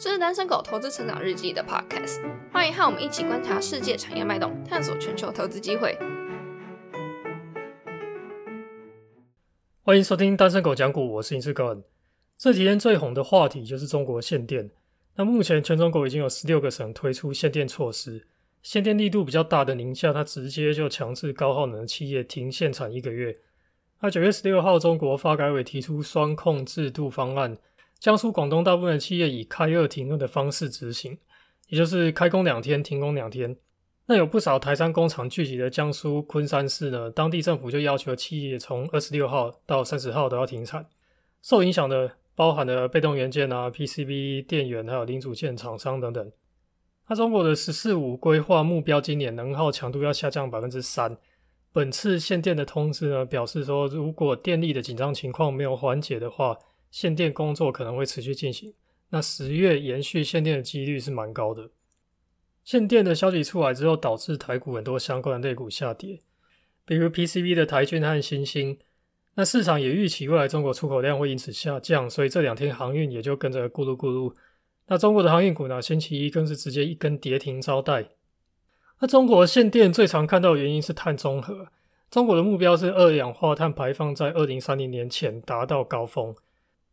这是单身狗投资成长日记的 podcast，欢迎和我们一起观察世界产业脉动，探索全球投资机会。欢迎收听单身狗讲股，我是尹志高恩。这几天最红的话题就是中国限电。那目前全中国已经有十六个省推出限电措施，限电力度比较大的宁夏，它直接就强制高耗能企业停限产一个月。那九月十六号，中国发改委提出双控制度方案，江苏、广东大部分的企业以开二停二的方式执行，也就是开工两天，停工两天。那有不少台山工厂聚集的江苏昆山市呢，当地政府就要求企业从二十六号到三十号都要停产。受影响的包含了被动元件啊、PCB 电源，还有零组件厂商等等。那中国的“十四五”规划目标，今年能耗强度要下降百分之三。本次限电的通知呢，表示说，如果电力的紧张情况没有缓解的话，限电工作可能会持续进行。那十月延续限电的几率是蛮高的。限电的消息出来之后，导致台股很多相关的类股下跌，比如 PCB 的台骏和新兴。那市场也预期未来中国出口量会因此下降，所以这两天航运也就跟着咕噜咕噜。那中国的航运股呢，星期一更是直接一根跌停招待。那中国限电最常看到的原因是碳中和。中国的目标是二氧化碳排放在二零三零年前达到高峰，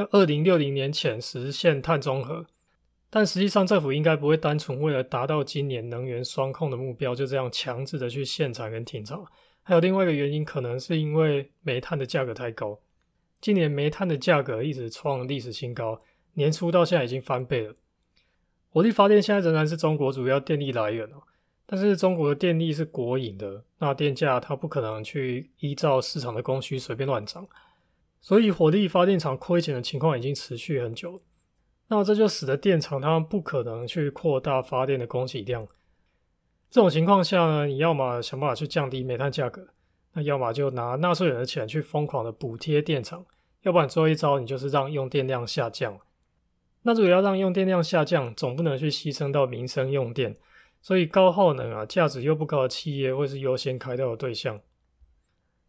那二零六零年前实现碳中和。但实际上，政府应该不会单纯为了达到今年能源双控的目标，就这样强制的去限产跟停产。还有另外一个原因，可能是因为煤炭的价格太高。今年煤炭的价格一直创历史新高，年初到现在已经翻倍了。火力发电现在仍然是中国主要电力来源哦。但是中国的电力是国营的，那电价它不可能去依照市场的供需随便乱涨，所以火力发电厂亏钱的情况已经持续很久。那这就使得电厂它不可能去扩大发电的供给量。这种情况下呢，你要么想办法去降低煤炭价格，那要么就拿纳税人的钱去疯狂的补贴电厂，要不然最后一招你就是让用电量下降。那如果要让用电量下降，总不能去牺牲到民生用电。所以高耗能啊，价值又不高的企业会是优先开掉的对象。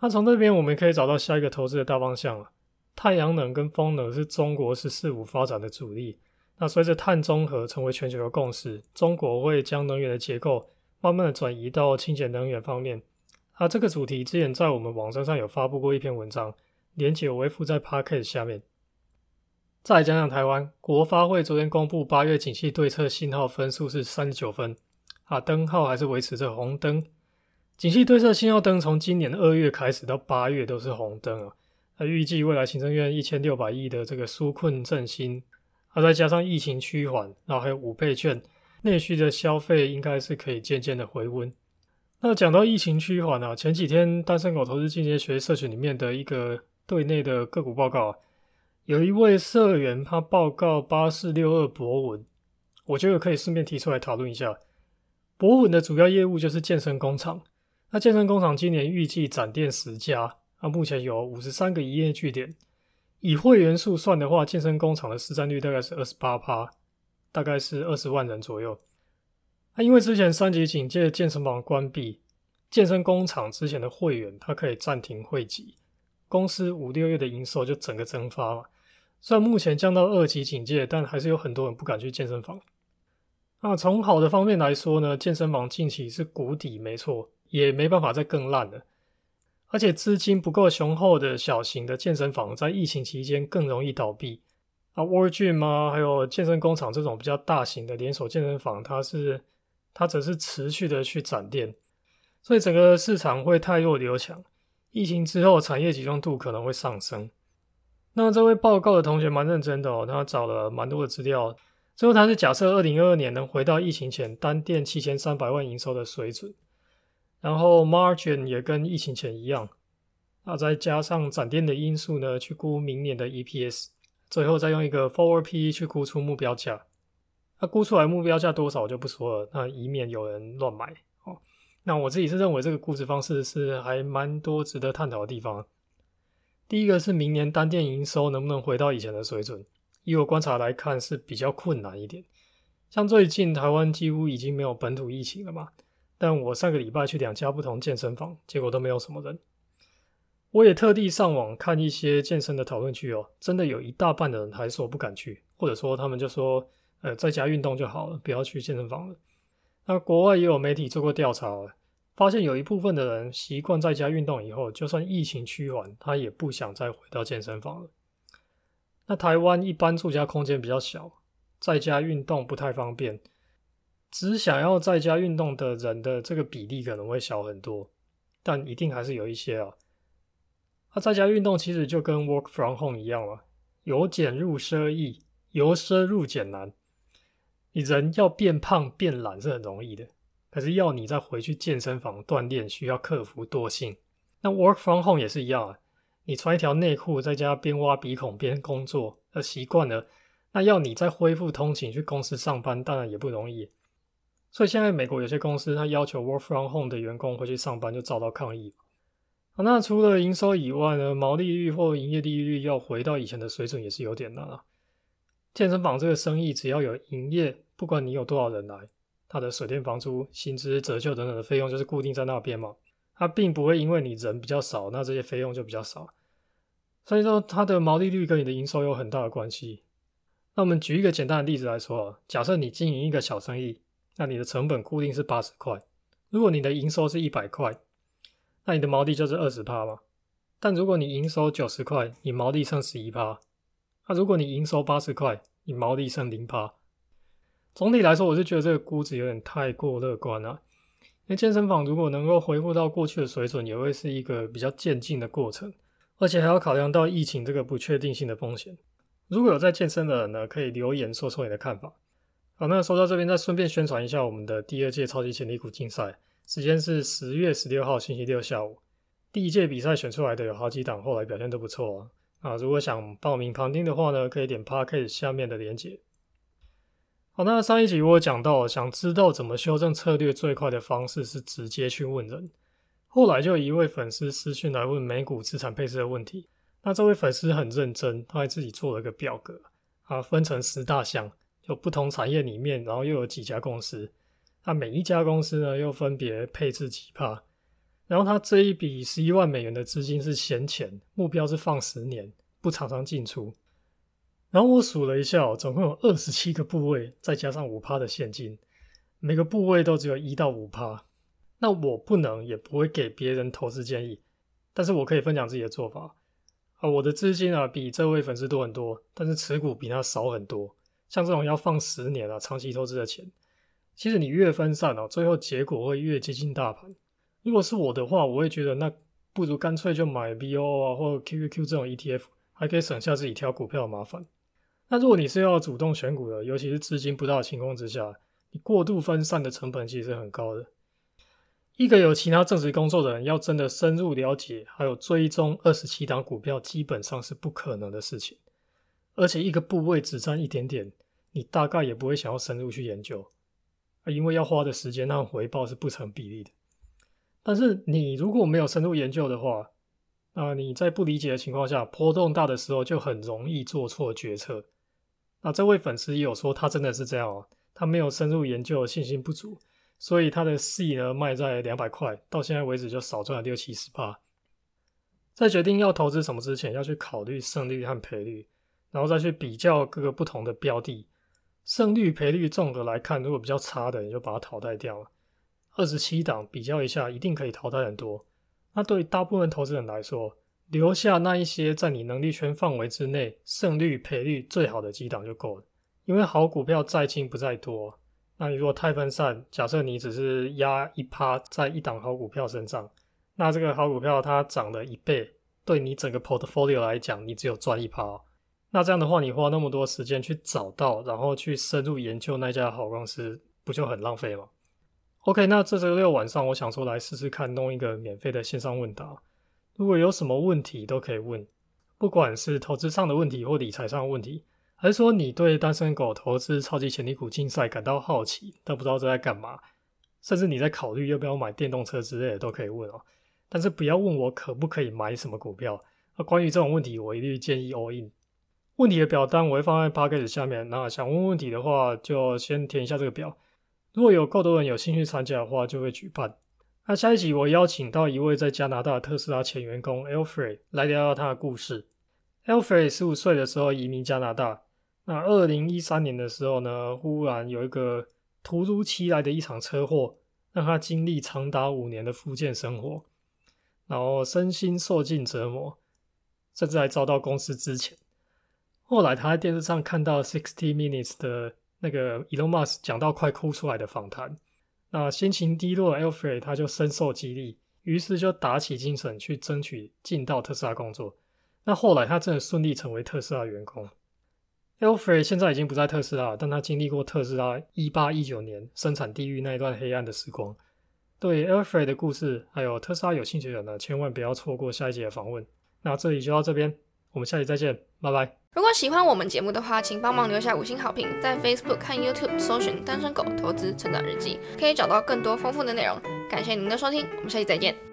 那从这边我们可以找到下一个投资的大方向了。太阳能跟风能是中国“十四五”发展的主力。那随着碳中和成为全球的共识，中国会将能源的结构慢慢的转移到清洁能源方面。啊，这个主题之前在我们网站上有发布过一篇文章，连结我会附在 p a c k e t 下面。再讲讲台湾，国发会昨天公布八月景气对策信号分数是三十九分。啊，灯号还是维持着红灯。景气对策信号灯从今年二月开始到八月都是红灯啊。那预计未来行政院一千六百亿的这个纾困振兴，啊，再加上疫情趋缓，然后还有五倍券，内需的消费应该是可以渐渐的回温。那讲到疫情趋缓啊，前几天单身狗投资进阶学社群里面的一个对内的个股报告，有一位社员他报告八四六二博文，我觉得可以顺便提出来讨论一下。博文的主要业务就是健身工厂。那健身工厂今年预计展店十家，那目前有五十三个营业据点。以会员数算的话，健身工厂的市占率大概是二十八趴，大概是二十万人左右。那因为之前三级警戒，健身房关闭，健身工厂之前的会员他可以暂停会籍，公司五六月的营收就整个蒸发了。虽然目前降到二级警戒，但还是有很多人不敢去健身房。那从好的方面来说呢，健身房近期是谷底，没错，也没办法再更烂了。而且资金不够雄厚的小型的健身房，在疫情期间更容易倒闭。啊，World Gym 啊，还有健身工厂这种比较大型的连锁健身房，它是它只是持续的去展店，所以整个市场会太弱留强。疫情之后，产业集中度可能会上升。那这位报告的同学蛮认真的哦，他找了蛮多的资料。最后，他是假设二零二二年能回到疫情前单店七千三百万营收的水准，然后 margin 也跟疫情前一样，那再加上展店的因素呢，去估明年的 EPS，最后再用一个 forward PE 去估出目标价。那估出来目标价多少我就不说了，那以免有人乱买哦。那我自己是认为这个估值方式是还蛮多值得探讨的地方。第一个是明年单店营收能不能回到以前的水准。以我观察来看是比较困难一点，像最近台湾几乎已经没有本土疫情了嘛，但我上个礼拜去两家不同健身房，结果都没有什么人。我也特地上网看一些健身的讨论区哦，真的有一大半的人还说不敢去，或者说他们就说呃，在家运动就好了，不要去健身房了。那国外也有媒体做过调查，发现有一部分的人习惯在家运动以后，就算疫情趋缓，他也不想再回到健身房了。那台湾一般住家空间比较小，在家运动不太方便，只想要在家运动的人的这个比例可能会小很多，但一定还是有一些啊。那在家运动其实就跟 work from home 一样了，由俭入奢易，由奢入俭难。你人要变胖变懒是很容易的，可是要你再回去健身房锻炼，需要克服惰性。那 work from home 也是一样啊，你穿一条内裤在家边挖鼻孔边工作，呃，习惯了，那要你再恢复通勤去公司上班，当然也不容易。所以现在美国有些公司，它要求 work from home 的员工回去上班，就遭到抗议。那除了营收以外呢，毛利率或营业利率要回到以前的水准，也是有点难啊。健身房这个生意，只要有营业，不管你有多少人来，它的水电房租、薪资、折旧等等的费用就是固定在那边嘛。它并不会因为你人比较少，那这些费用就比较少。所以说，它的毛利率跟你的营收有很大的关系。那我们举一个简单的例子来说，假设你经营一个小生意，那你的成本固定是八十块，如果你的营收是一百块，那你的毛利就是二十趴嘛。但如果你营收九十块，你毛利剩十一趴。那如果你营收八十块，你毛利剩零趴，总体来说，我是觉得这个估值有点太过乐观了。因为健身房如果能够恢复到过去的水准，也会是一个比较渐进的过程，而且还要考量到疫情这个不确定性的风险。如果有在健身的人呢，可以留言说说你的看法。好，那说到这边，再顺便宣传一下我们的第二届超级潜力股竞赛，时间是十月十六号星期六下午。第一届比赛选出来的有好几档，后来表现都不错啊。啊，如果想报名旁听的话呢，可以点 p a r k e 下面的连接。好，那上一集我讲到，想知道怎么修正策略最快的方式是直接去问人。后来就一位粉丝私讯来问美股资产配置的问题。那这位粉丝很认真，他还自己做了个表格，啊，分成十大项，有不同产业里面，然后又有几家公司，那每一家公司呢又分别配置几帕。然后他这一笔十一万美元的资金是闲钱，目标是放十年，不常常进出。然后我数了一下，总共有二十七个部位，再加上五趴的现金，每个部位都只有一到五趴。那我不能也不会给别人投资建议，但是我可以分享自己的做法。啊，我的资金啊比这位粉丝多很多，但是持股比他少很多。像这种要放十年啊长期投资的钱，其实你越分散哦，最后结果会越接近大盘。如果是我的话，我会觉得那不如干脆就买 VO 啊，或者 QQQ 这种 ETF，还可以省下自己挑股票的麻烦。那如果你是要主动选股的，尤其是资金不大的情况之下，你过度分散的成本其实很高的。一个有其他正职工作的人，要真的深入了解还有追踪二十七档股票，基本上是不可能的事情。而且一个部位只占一点点，你大概也不会想要深入去研究，啊，因为要花的时间和回报是不成比例的。但是你如果没有深入研究的话，那你在不理解的情况下，波动大的时候就很容易做错决策。那这位粉丝也有说，他真的是这样哦，他没有深入研究，信心不足，所以他的 C 呢卖在两百块，到现在为止就少赚了六七十八。在决定要投资什么之前，要去考虑胜率和赔率，然后再去比较各个不同的标的，胜率赔率综合来看，如果比较差的，你就把它淘汰掉了。二十七档比较一下，一定可以淘汰很多。那对大部分投资人来说，留下那一些在你能力圈范围之内，胜率赔率最好的几档就够了。因为好股票在轻不在多。那你如果太分散，假设你只是压一趴在一档好股票身上，那这个好股票它涨了一倍，对你整个 portfolio 来讲，你只有赚一趴。那这样的话，你花那么多时间去找到，然后去深入研究那家好公司，不就很浪费吗？OK，那这周六晚上，我想说来试试看弄一个免费的线上问答。如果有什么问题都可以问，不管是投资上的问题或理财上的问题，还是说你对单身狗投资超级潜力股竞赛感到好奇，但不知道这在干嘛，甚至你在考虑要不要买电动车之类的都可以问哦。但是不要问我可不可以买什么股票。那关于这种问题，我一律建议 all in。问题的表单我会放在 p a c k a g e 下面，那想问问题的话，就先填一下这个表。如果有够多人有兴趣参加的话，就会举办。那下一集我邀请到一位在加拿大特斯拉前员工 Alfred 来聊聊他的故事。Alfred 十五岁的时候移民加拿大，那二零一三年的时候呢，忽然有一个突如其来的一场车祸，让他经历长达五年的复健生活，然后身心受尽折磨，甚至还遭到公司之前。后来他在电视上看到 Sixty Minutes 的那个 Elon Musk 讲到快哭出来的访谈，那心情低落的 Alfred 他就深受激励，于是就打起精神去争取进到特斯拉工作。那后来他真的顺利成为特斯拉员工。Alfred 现在已经不在特斯拉，但他经历过特斯拉一八一九年生产地狱那一段黑暗的时光。对 Alfred 的故事还有特斯拉有兴趣的人呢，千万不要错过下一集的访问。那这里就到这边，我们下期再见，拜拜。如果喜欢我们节目的话，请帮忙留下五星好评，在 Facebook 看 YouTube 搜寻“单身狗投资成长日记”，可以找到更多丰富的内容。感谢您的收听，我们下期再见。